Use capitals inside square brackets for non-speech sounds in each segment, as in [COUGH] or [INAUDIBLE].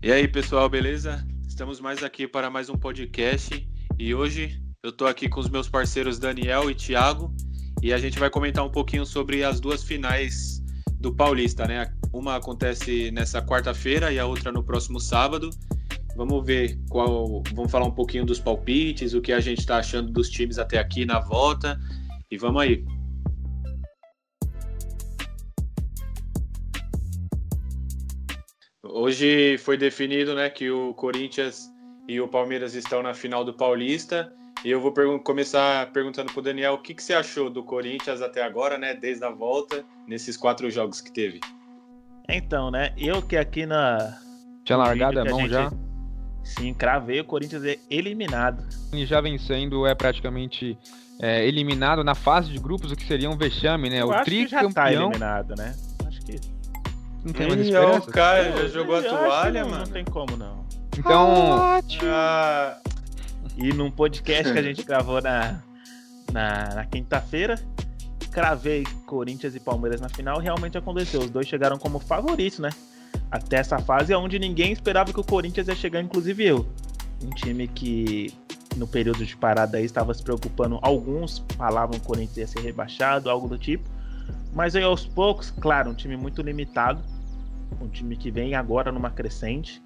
E aí, pessoal, beleza? Estamos mais aqui para mais um podcast e hoje eu tô aqui com os meus parceiros Daniel e Thiago e a gente vai comentar um pouquinho sobre as duas finais do Paulista, né? Uma acontece nessa quarta-feira e a outra no próximo sábado. Vamos ver qual. Vamos falar um pouquinho dos palpites, o que a gente está achando dos times até aqui na volta. E vamos aí. Hoje foi definido né, que o Corinthians e o Palmeiras estão na final do Paulista. E eu vou começar perguntando para o Daniel o que, que, você achou do Corinthians até agora, né? Desde a volta, nesses quatro jogos que teve. Então, né? Eu que aqui na. Tinha largado a mão gente... já? Sim, cravei o Corinthians é eliminado. E já vencendo é praticamente é, eliminado na fase de grupos, o que seria um vexame, né? Eu o tricampeão. Tá eliminado, né? Não tem mais esperança? o cara já jogou a toalha, não, mano. Não tem como, não. Então. Ah, e num podcast que a gente gravou na, na, na quinta-feira, cravei Corinthians e Palmeiras na final, realmente aconteceu. Os dois chegaram como favoritos, né? Até essa fase onde ninguém esperava que o Corinthians ia chegar, inclusive eu. Um time que no período de parada aí estava se preocupando. Alguns falavam que o Corinthians ia ser rebaixado, algo do tipo. Mas aí aos poucos, claro, um time muito limitado. Um time que vem agora numa crescente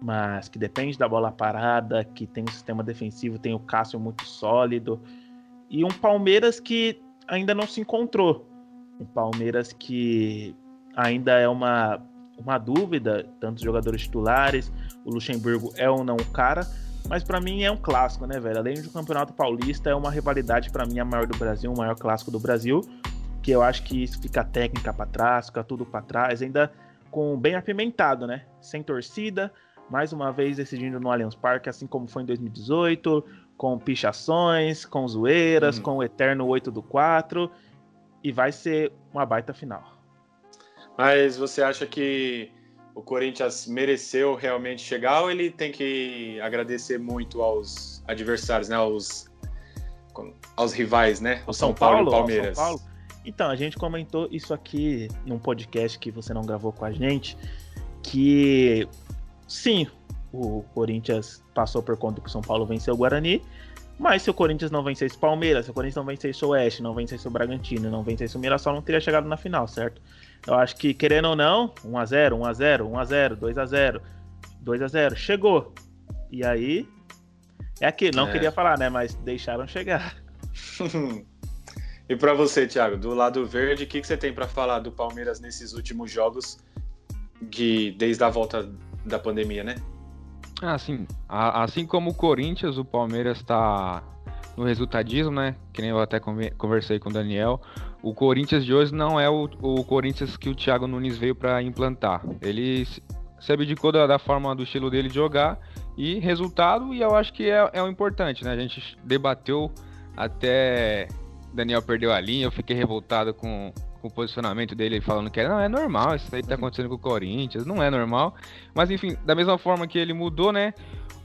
mas que depende da bola parada, que tem um sistema defensivo, tem o Cássio muito sólido, e um Palmeiras que ainda não se encontrou. Um Palmeiras que ainda é uma, uma dúvida, tantos jogadores titulares, o Luxemburgo é ou não o cara, mas para mim é um clássico, né, velho? Além do Campeonato Paulista, é uma rivalidade para mim a maior do Brasil, o maior clássico do Brasil, que eu acho que isso fica técnica para trás, fica tudo para trás, ainda com bem apimentado, né? Sem torcida, mais uma vez decidindo no Allianz Parque, assim como foi em 2018, com pichações, com zoeiras, uhum. com o eterno 8 do 4, e vai ser uma baita final. Mas você acha que o Corinthians mereceu realmente chegar ou ele tem que agradecer muito aos adversários, né, aos, aos rivais, né, o São, São Paulo, Paulo e Palmeiras? São Paulo? Então, a gente comentou isso aqui num podcast que você não gravou com a gente, que sim, o Corinthians passou por conta que o São Paulo venceu o Guarani, mas se o Corinthians não vencesse o Palmeiras, se o Corinthians não vencesse o Oeste, não vencesse o Bragantino, não vencesse o Mirassol, não teria chegado na final, certo? Eu acho que, querendo ou não, 1x0, 1x0, 1x0, 2x0, 2x0, chegou. E aí, é aquilo, não é. queria falar, né? Mas deixaram chegar. [LAUGHS] e para você, Thiago, do lado verde, o que, que você tem para falar do Palmeiras nesses últimos jogos, que desde a volta da pandemia, né? Ah, sim. Assim como o Corinthians, o Palmeiras está no resultadismo, né? Que nem eu até conversei com o Daniel. O Corinthians de hoje não é o, o Corinthians que o Thiago Nunes veio para implantar. Ele se abdicou da, da, forma do estilo dele de jogar e resultado, e eu acho que é, é o importante, né? A gente debateu até Daniel perdeu a linha, eu fiquei revoltado com, com o posicionamento dele falando que não é normal, isso aí tá acontecendo com o Corinthians, não é normal. Mas enfim, da mesma forma que ele mudou, né?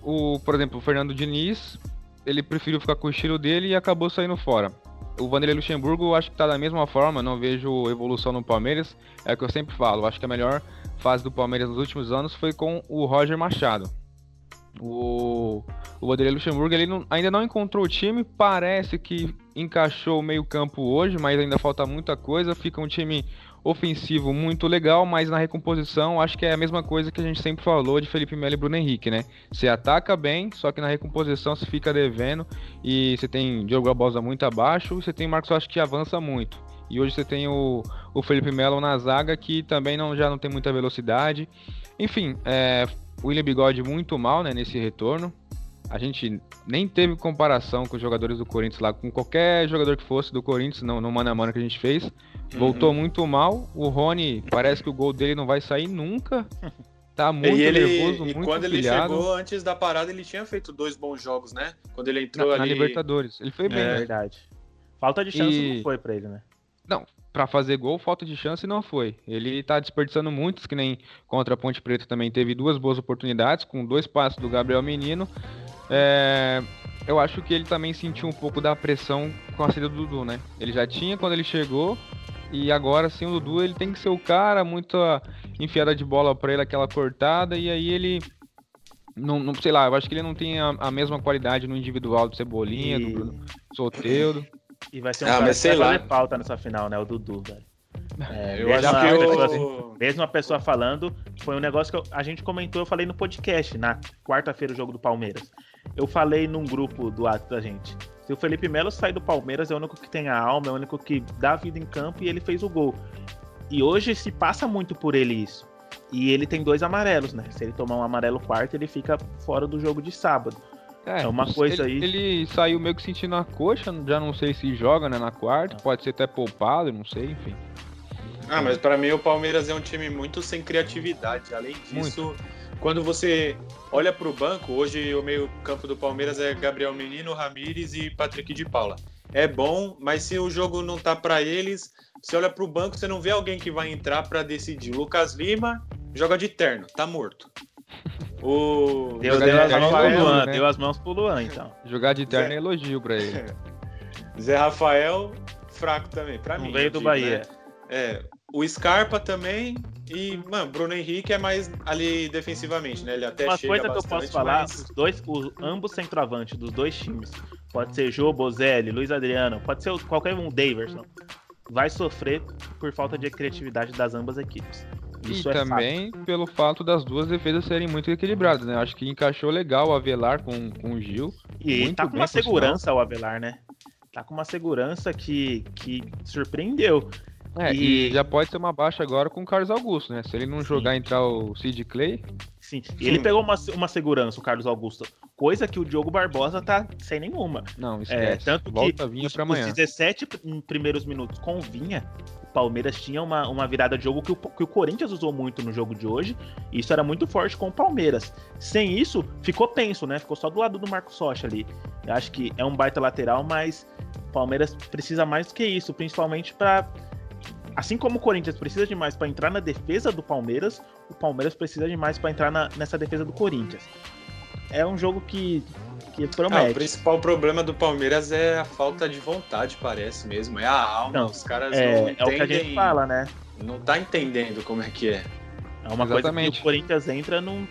O, por exemplo, o Fernando Diniz, ele preferiu ficar com o estilo dele e acabou saindo fora. O Vanderlei Luxemburgo, eu acho que tá da mesma forma, não vejo evolução no Palmeiras. É o que eu sempre falo, eu acho que a melhor fase do Palmeiras nos últimos anos foi com o Roger Machado. O, o Vanderlei Luxemburgo ele não, ainda não encontrou o time, parece que encaixou o meio-campo hoje, mas ainda falta muita coisa. Fica um time ofensivo muito legal, mas na recomposição acho que é a mesma coisa que a gente sempre falou de Felipe Melo e Bruno Henrique, né? Você ataca bem, só que na recomposição você fica devendo e você tem Diogo Barbosa muito abaixo, você tem Marcos Rocha que avança muito. E hoje você tem o, o Felipe Melo na zaga que também não, já não tem muita velocidade. Enfim, é, William Bigode muito mal né, nesse retorno. A gente nem teve comparação com os jogadores do Corinthians lá, com qualquer jogador que fosse do Corinthians, no, no mano a mano que a gente fez. Voltou uhum. muito mal. O Rony, parece que o gol dele não vai sair nunca. Tá muito e ele, nervoso, e muito quando pilhado. ele chegou, antes da parada, ele tinha feito dois bons jogos, né? Quando ele entrou na, ali... Na Libertadores. Ele foi bem. É né? verdade. Falta de chance e... não foi pra ele, né? Não, para fazer gol, falta de chance não foi. Ele tá desperdiçando muitos, que nem contra a Ponte Preta também teve duas boas oportunidades, com dois passos do Gabriel Menino. É, eu acho que ele também sentiu um pouco da pressão com a saída do Dudu, né? Ele já tinha quando ele chegou, e agora sim o Dudu ele tem que ser o cara, muito. enfiada de bola para ele, aquela cortada, e aí ele. Não, não, sei lá, eu acho que ele não tem a, a mesma qualidade no individual do Cebolinha, e... do Soteudo. E vai ser um ah, cara que vai fazer falta nessa final, né? O Dudu, velho. É, eu acho que eu... mesmo a pessoa falando, foi um negócio que eu, a gente comentou, eu falei no podcast, na quarta-feira, o jogo do Palmeiras. Eu falei num grupo do ato da gente. Se o Felipe Melo sair do Palmeiras, é o único que tem a alma, é o único que dá vida em campo e ele fez o gol. E hoje se passa muito por ele isso. E ele tem dois amarelos, né? Se ele tomar um amarelo quarto, ele fica fora do jogo de sábado. É, é uma coisa ele, aí. Ele saiu meio que sentindo a coxa, já não sei se joga né, na quarta, pode ser até poupado, não sei, enfim. Ah, mas para mim o Palmeiras é um time muito sem criatividade. Além disso, muito. quando você olha para o banco, hoje o meio-campo do Palmeiras é Gabriel Menino, Ramires e Patrick de Paula. É bom, mas se o jogo não tá para eles, você olha para o banco, você não vê alguém que vai entrar para decidir. Lucas Lima joga de terno, tá morto. O... Deu, deu, as mãos pro Luan, né? deu as mãos pro Luan, então. Jogar de terno Zé... é elogio pra ele. [LAUGHS] Zé Rafael, fraco também, pra não mim. Veio do digo, Bahia. Né? É, o Scarpa também e, mano, Bruno Henrique é mais ali defensivamente, né? Ele até Uma chega coisa que eu posso falar, mas... os dois, os, ambos centroavantes dos dois times, pode ser Jô, Bozelli, Luiz Adriano, pode ser qualquer um, Daverson, vai sofrer por falta de criatividade das ambas equipes. E é também pelo fato das duas defesas serem muito equilibradas, né? Acho que encaixou legal o Avelar com, com o Gil. E tá com uma segurança o Avelar, né? Tá com uma segurança que, que surpreendeu. É, e... e... já pode ser uma baixa agora com o Carlos Augusto, né? Se ele não Sim. jogar entrar o Sid Clay. Sim, e ele pegou uma, uma segurança, o Carlos Augusto. Coisa que o Diogo Barbosa tá sem nenhuma. Não, esquece. É, tanto Volta que Vinha os, amanhã. os 17 primeiros minutos com Vinha, o Palmeiras tinha uma, uma virada de jogo que o, que o Corinthians usou muito no jogo de hoje. E isso era muito forte com o Palmeiras. Sem isso, ficou tenso, né? Ficou só do lado do Marcos Rocha ali. Eu acho que é um baita lateral, mas o Palmeiras precisa mais do que isso, principalmente para Assim como o Corinthians precisa de mais para entrar na defesa do Palmeiras, o Palmeiras precisa de mais para entrar na, nessa defesa do Corinthians. É um jogo que, que promete. Ah, o principal problema do Palmeiras é a falta de vontade, parece mesmo. É a alma. Não, Os caras é, não entendem. É o que a gente fala, né? Não tá entendendo como é que é. É uma Exatamente. coisa que o Corinthians entra num.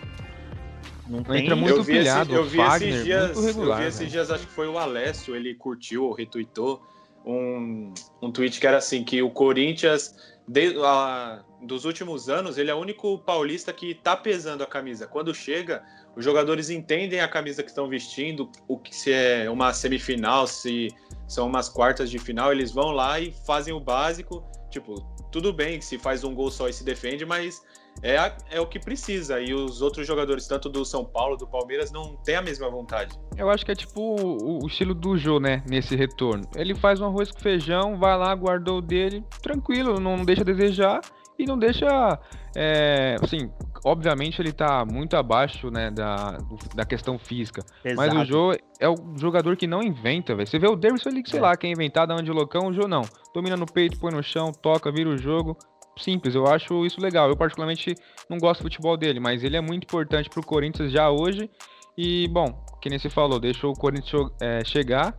Não, não entra muito eu vi pilhado, esse, eu vi Fagner, esses dias, regular, eu vi esses né? dias, acho que foi o Alessio, ele curtiu ou retweetou um, um tweet que era assim, que o Corinthians, de, a, dos últimos anos, ele é o único paulista que tá pesando a camisa. Quando chega, os jogadores entendem a camisa que estão vestindo, o que se é uma semifinal, se são umas quartas de final, eles vão lá e fazem o básico. Tipo, tudo bem que se faz um gol só e se defende, mas é, a, é o que precisa. E os outros jogadores, tanto do São Paulo, do Palmeiras, não têm a mesma vontade. Eu acho que é tipo o, o estilo do Jô, né? Nesse retorno. Ele faz um arroz com feijão, vai lá, guardou o dele, tranquilo, não deixa a desejar e não deixa. É, assim, obviamente ele tá muito abaixo né, da, da questão física. Exato. Mas o Jô é o jogador que não inventa, velho. Você vê o Davidson ali, sei é. lá, quem inventar da onde locão, o Jô não. Domina no peito, põe no chão, toca, vira o jogo simples, eu acho isso legal. Eu particularmente não gosto do futebol dele, mas ele é muito importante para o Corinthians já hoje. E, bom, que nem se falou, deixou o Corinthians é, chegar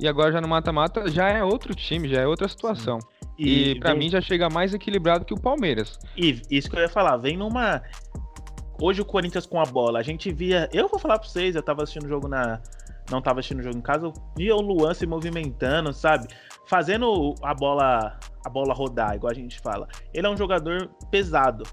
e agora já no mata-mata já é outro time, já é outra situação. E, e para vem... mim já chega mais equilibrado que o Palmeiras. E isso que eu ia falar, vem numa. Hoje o Corinthians com a bola, a gente via. Eu vou falar para vocês, eu tava assistindo o jogo na. Não tava assistindo o jogo em casa, eu via o Luan se movimentando, sabe? Fazendo a bola a bola rodar, igual a gente fala. Ele é um jogador pesado,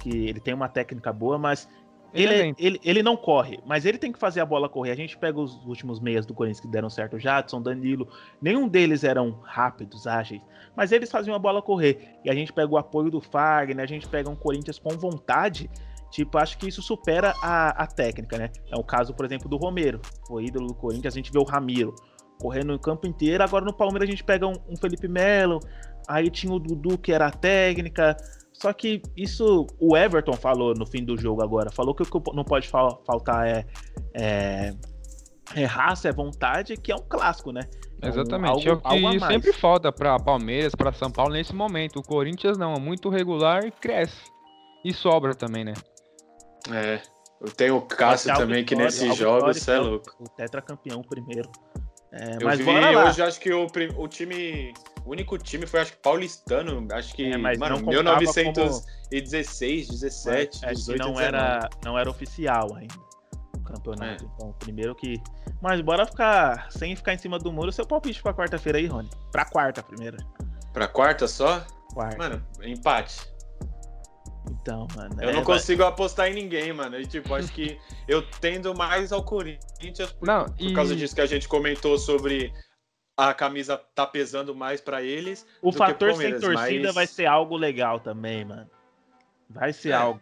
que ele tem uma técnica boa, mas ele, ele, é ele, ele, não corre, mas ele tem que fazer a bola correr. A gente pega os últimos meias do Corinthians que deram certo, Jadson, Danilo, nenhum deles eram rápidos, ágeis, mas eles faziam a bola correr. E a gente pega o apoio do Fagner, a gente pega um Corinthians com vontade. Tipo, acho que isso supera a, a técnica, né? É o caso, por exemplo, do Romero, foi ídolo do Corinthians. A gente vê o Ramiro correndo o campo inteiro. Agora no Palmeiras a gente pega um, um Felipe Melo, Aí tinha o Dudu, que era a técnica. Só que isso o Everton falou no fim do jogo agora. Falou que o que não pode fal faltar é, é, é, raça, é vontade, que é um clássico, né? É Exatamente. É o que sempre falta para Palmeiras, para São Paulo nesse momento. O Corinthians não, é muito regular e cresce. E sobra também, né? É. Eu tenho o Cássio também, que nesses jogos, você é louco. O tetracampeão primeiro. É, eu mas vi, hoje acho que o, o time. O único time foi, acho que paulistano, acho que, é, mano, não 1916, como... 17, é, 18, não 19. era Não era oficial ainda o campeonato. É. Então, primeiro que. Mas bora ficar sem ficar em cima do muro. Seu palpite pra quarta-feira aí, Rony. Pra quarta primeiro. Pra quarta só? Quarta. Mano, empate. Então, mano. Eu é, não consigo vai... apostar em ninguém, mano. E, tipo, acho que eu tendo mais ao Corinthians por, não, e... por causa disso que a gente comentou sobre a camisa tá pesando mais para eles. O fator sem torcida mas... vai ser algo legal também, mano. Vai ser é. algo.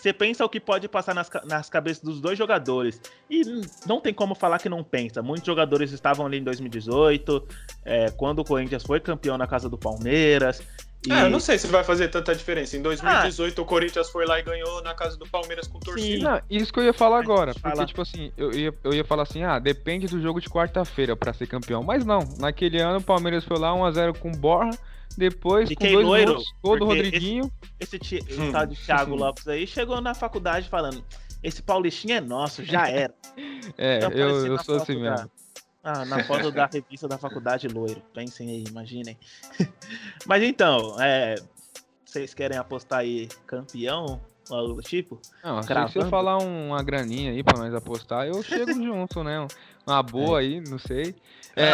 Você pensa o que pode passar nas, nas cabeças dos dois jogadores. E não tem como falar que não pensa. Muitos jogadores estavam ali em 2018, é, quando o Corinthians foi campeão na casa do Palmeiras. E... É, eu não sei se vai fazer tanta diferença. Em 2018, ah. o Corinthians foi lá e ganhou na casa do Palmeiras com torcida. Não, isso que eu ia falar agora. Porque, fala. tipo assim, eu ia, eu ia falar assim, ah, depende do jogo de quarta-feira para ser campeão. Mas não, naquele ano o Palmeiras foi lá 1x0 com Borra. Depois, com dois loiro, gols, Rodriguinho. Esse, esse, esse tal de Thiago Lopes aí chegou na faculdade falando: esse Paulistinho é nosso, já [LAUGHS] era. é, então, eu, eu sou assim mesmo. Da... Ah, na foto da [LAUGHS] revista da faculdade loiro. Pensem aí, imaginem. [LAUGHS] Mas então, é, vocês querem apostar aí campeão? Algo do tipo? Não, se você falar uma graninha aí pra nós apostar, eu chego [LAUGHS] junto, né? Uma boa é. aí, não sei. É,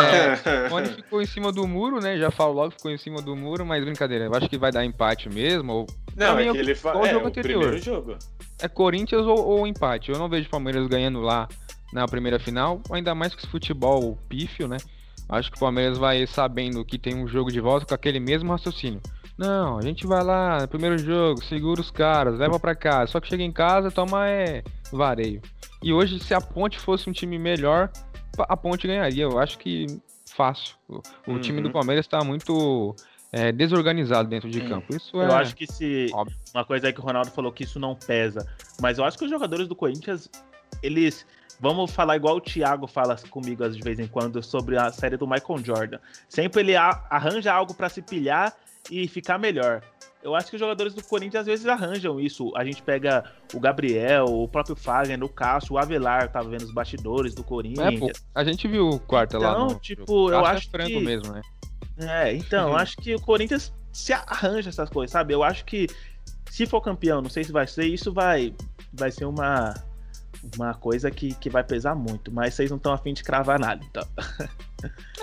[LAUGHS] onde ficou em cima do muro, né? Já falo logo, ficou em cima do muro, mas brincadeira. Eu acho que vai dar empate mesmo. Ou... Não, é que ele fala. É, o jogo anterior. Jogo. É Corinthians ou, ou empate. Eu não vejo Palmeiras ganhando lá na primeira final, ainda mais com esse futebol pífio, né? Acho que o Palmeiras vai sabendo que tem um jogo de volta com aquele mesmo raciocínio. Não, a gente vai lá primeiro jogo, segura os caras, leva para casa. Só que chega em casa, toma é vareio. E hoje, se a Ponte fosse um time melhor, a Ponte ganharia. Eu acho que fácil. O, uhum. time do. Palmeiras está muito é, desorganizado dentro de campo. Isso eu é acho que se. Óbvio. Uma coisa aí que o Ronaldo falou que isso não pesa. Mas eu acho que os jogadores do Corinthians, eles Vamos falar igual o Thiago fala comigo de vez em quando sobre a série do Michael Jordan. Sempre ele arranja algo para se pilhar e ficar melhor. Eu acho que os jogadores do Corinthians às vezes arranjam isso. A gente pega o Gabriel, o próprio Fagner, o Cássio, o Avelar, tava vendo os bastidores do Corinthians. É, pô, a gente viu o quarto então, lá. Então, tipo, eu acho é que... mesmo, né? É, então, eu acho que o Corinthians se arranja essas coisas, sabe? Eu acho que se for campeão, não sei se vai ser, isso vai vai ser uma uma coisa que, que vai pesar muito, mas vocês não estão afim de cravar nada, então.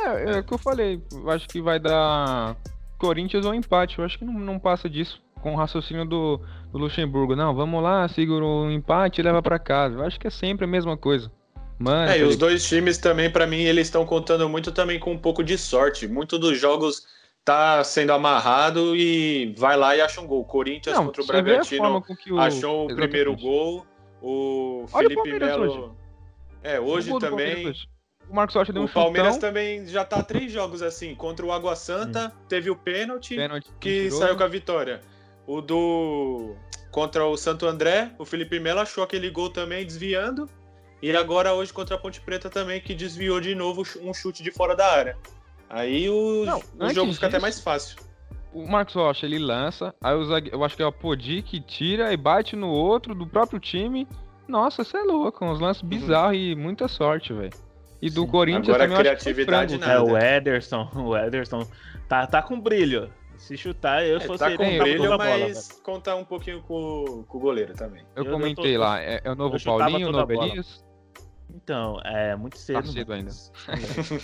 é, é o que eu falei, eu acho que vai dar Corinthians ou empate, eu acho que não, não passa disso com o raciocínio do, do Luxemburgo. Não, vamos lá, segura o empate e leva para casa. Eu acho que é sempre a mesma coisa. Mano, é, e os dois times também, para mim, eles estão contando muito também com um pouco de sorte. Muito dos jogos tá sendo amarrado e vai lá e acha um gol. Corinthians não, contra o Bragantino o... achou o primeiro gol. O Felipe Melo. É, hoje também. O Marcos Rocha deu um O Palmeiras chutão. também já tá três jogos assim. Contra o Água Santa, hum. teve o pênalti, pênalti que saiu com a vitória. O do. Contra o Santo André, o Felipe Melo achou aquele gol também desviando. E agora hoje contra a Ponte Preta também, que desviou de novo um chute de fora da área. Aí o, Não, o jogo fica disso, até mais fácil o Marcos Rocha ele lança, aí o zague... eu acho que é o Podi que tira e bate no outro do próprio time. Nossa, você é louco, uns lances uhum. bizarros e muita sorte, velho. E do Sim. Corinthians Agora também criatividade nada. É o Ederson, [LAUGHS] o Ederson tá, tá com brilho. Se chutar, eu é, fosse tá com brilho, mas bola, contar um pouquinho com, com o goleiro também. Eu, eu comentei tô... lá, é, é, o novo Paulinho, o novo Elias. Então, é muito cedo. Tá cedo ainda.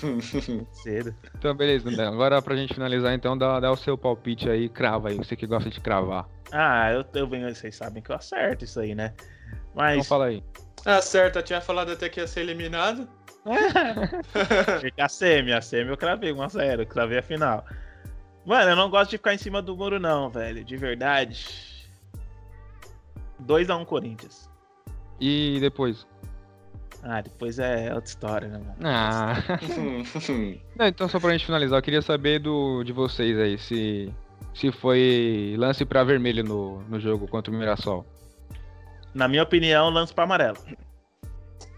muito [LAUGHS] cedo. Então, beleza, André. Agora pra gente finalizar, então, dá, dá o seu palpite aí, crava aí, você que gosta de cravar. Ah, eu, eu venho, vocês sabem que eu acerto isso aí, né? Mas. Então fala aí. Acerta, tinha falado até que ia ser eliminado. [LAUGHS] a semi, a semi eu cravei 1x0, cravei a final. Mano, eu não gosto de ficar em cima do muro, não, velho. De verdade. 2x1 Corinthians. E depois? Ah, depois é outra história, né, mano? Ah. [LAUGHS] Não, então, só pra gente finalizar, eu queria saber do, de vocês aí, se, se foi lance pra vermelho no, no jogo contra o Mirassol. Na minha opinião, lance pra amarelo.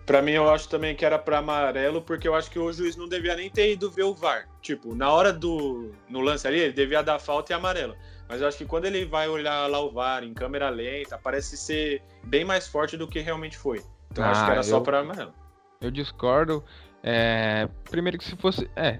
Pra mim, eu acho também que era pra amarelo, porque eu acho que o juiz não devia nem ter ido ver o VAR. Tipo, na hora do. No lance ali, ele devia dar falta e amarelo. Mas eu acho que quando ele vai olhar lá o VAR em câmera lenta, parece ser bem mais forte do que realmente foi. Então ah, acho que era eu, só para amarelo. Eu discordo. É, primeiro que se fosse. É.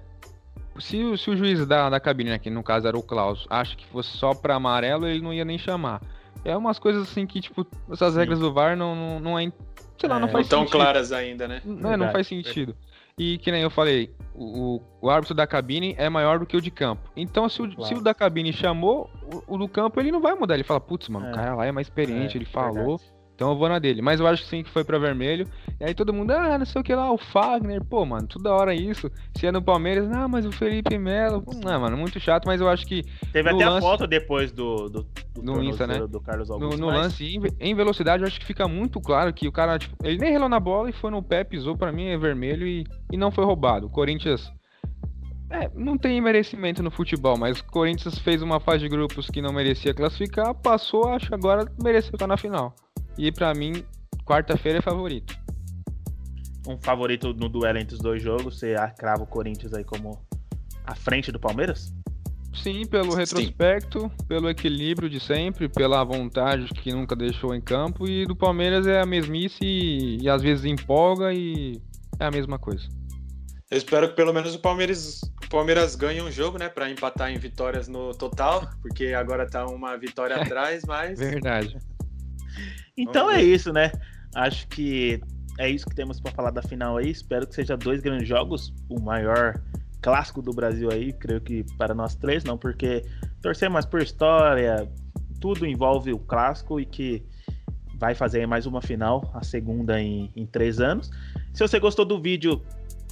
Se, o- se o juiz da, da cabine, né, que no caso era o Klaus, acha que fosse só pra amarelo, ele não ia nem chamar. É umas coisas assim que, tipo, essas Sim. regras do VAR não, não, não é. Sei lá, É, não Não faz tão sentido. claras ainda, né? Não, é, não faz sentido. E que nem eu falei, o, o- árbitro da cabine é maior do que o de campo. Então, se o, se Claro. o da cabine chamou, o, o do campo ele não vai mudar. Ele fala, putz, mano, É. o cara lá é mais experiente, É, ele falou. verdade. Então eu vou na dele. Mas eu acho que sim que foi pra vermelho. E aí todo mundo, ah, não sei o que lá, o Fagner. Pô, mano, toda hora isso. Se é no Palmeiras, não, mas o Felipe Melo. Não, mano, muito chato, mas eu acho que Teve No até a lance- foto depois do, do, do No Insta, né? do Carlos no, Augusto. no mas- lance em, em velocidade, eu acho que fica muito claro que o cara, tipo, ele nem relou na bola e foi no pé, pisou pra mim, é vermelho e, e não foi roubado. O Corinthians. É, não tem merecimento no futebol, mas o Corinthians fez uma fase de grupos que não merecia classificar, passou, acho que agora mereceu estar na final. E pra mim, quarta-feira é favorito. um favorito no duelo entre os dois jogos, você crava o Corinthians aí como à frente do Palmeiras? Sim, pelo Sim. retrospecto, pelo equilíbrio de sempre, pela vontade que nunca deixou em campo, e do Palmeiras é a mesmice e, e às vezes empolga e é a mesma coisa. Eu espero que pelo menos o Palmeiras, o Palmeiras ganhe um jogo, né? Pra empatar em vitórias no total, porque agora tá uma vitória [LAUGHS] atrás, mas. Verdade. Então é isso, né? Acho que é isso que temos pra falar da final aí. Espero que seja dois grandes jogos, o maior clássico do Brasil aí, creio que para nós três, não porque torcer mais por história, tudo envolve o clássico e que vai fazer mais uma final, a segunda em, em três anos. Se você gostou do vídeo,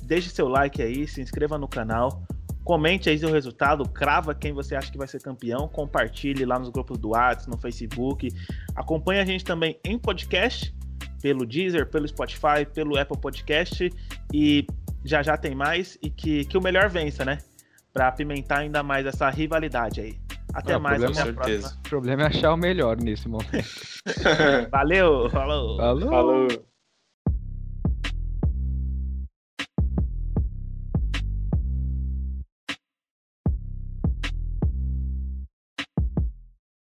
deixe seu like aí, se inscreva no canal, comente aí seu resultado, crava quem você acha que vai ser campeão, compartilhe lá nos grupos do WhatsApp, no Facebook, acompanhe a gente também em podcast, pelo Deezer, pelo Spotify, pelo Apple Podcast e já já tem mais e que, que o melhor vença, né? Pra apimentar ainda mais essa rivalidade aí. Até Ah, mais, problema- até a certeza. próxima. O problema é achar o melhor nesse momento. [LAUGHS] Valeu, falou. Falou! Falou.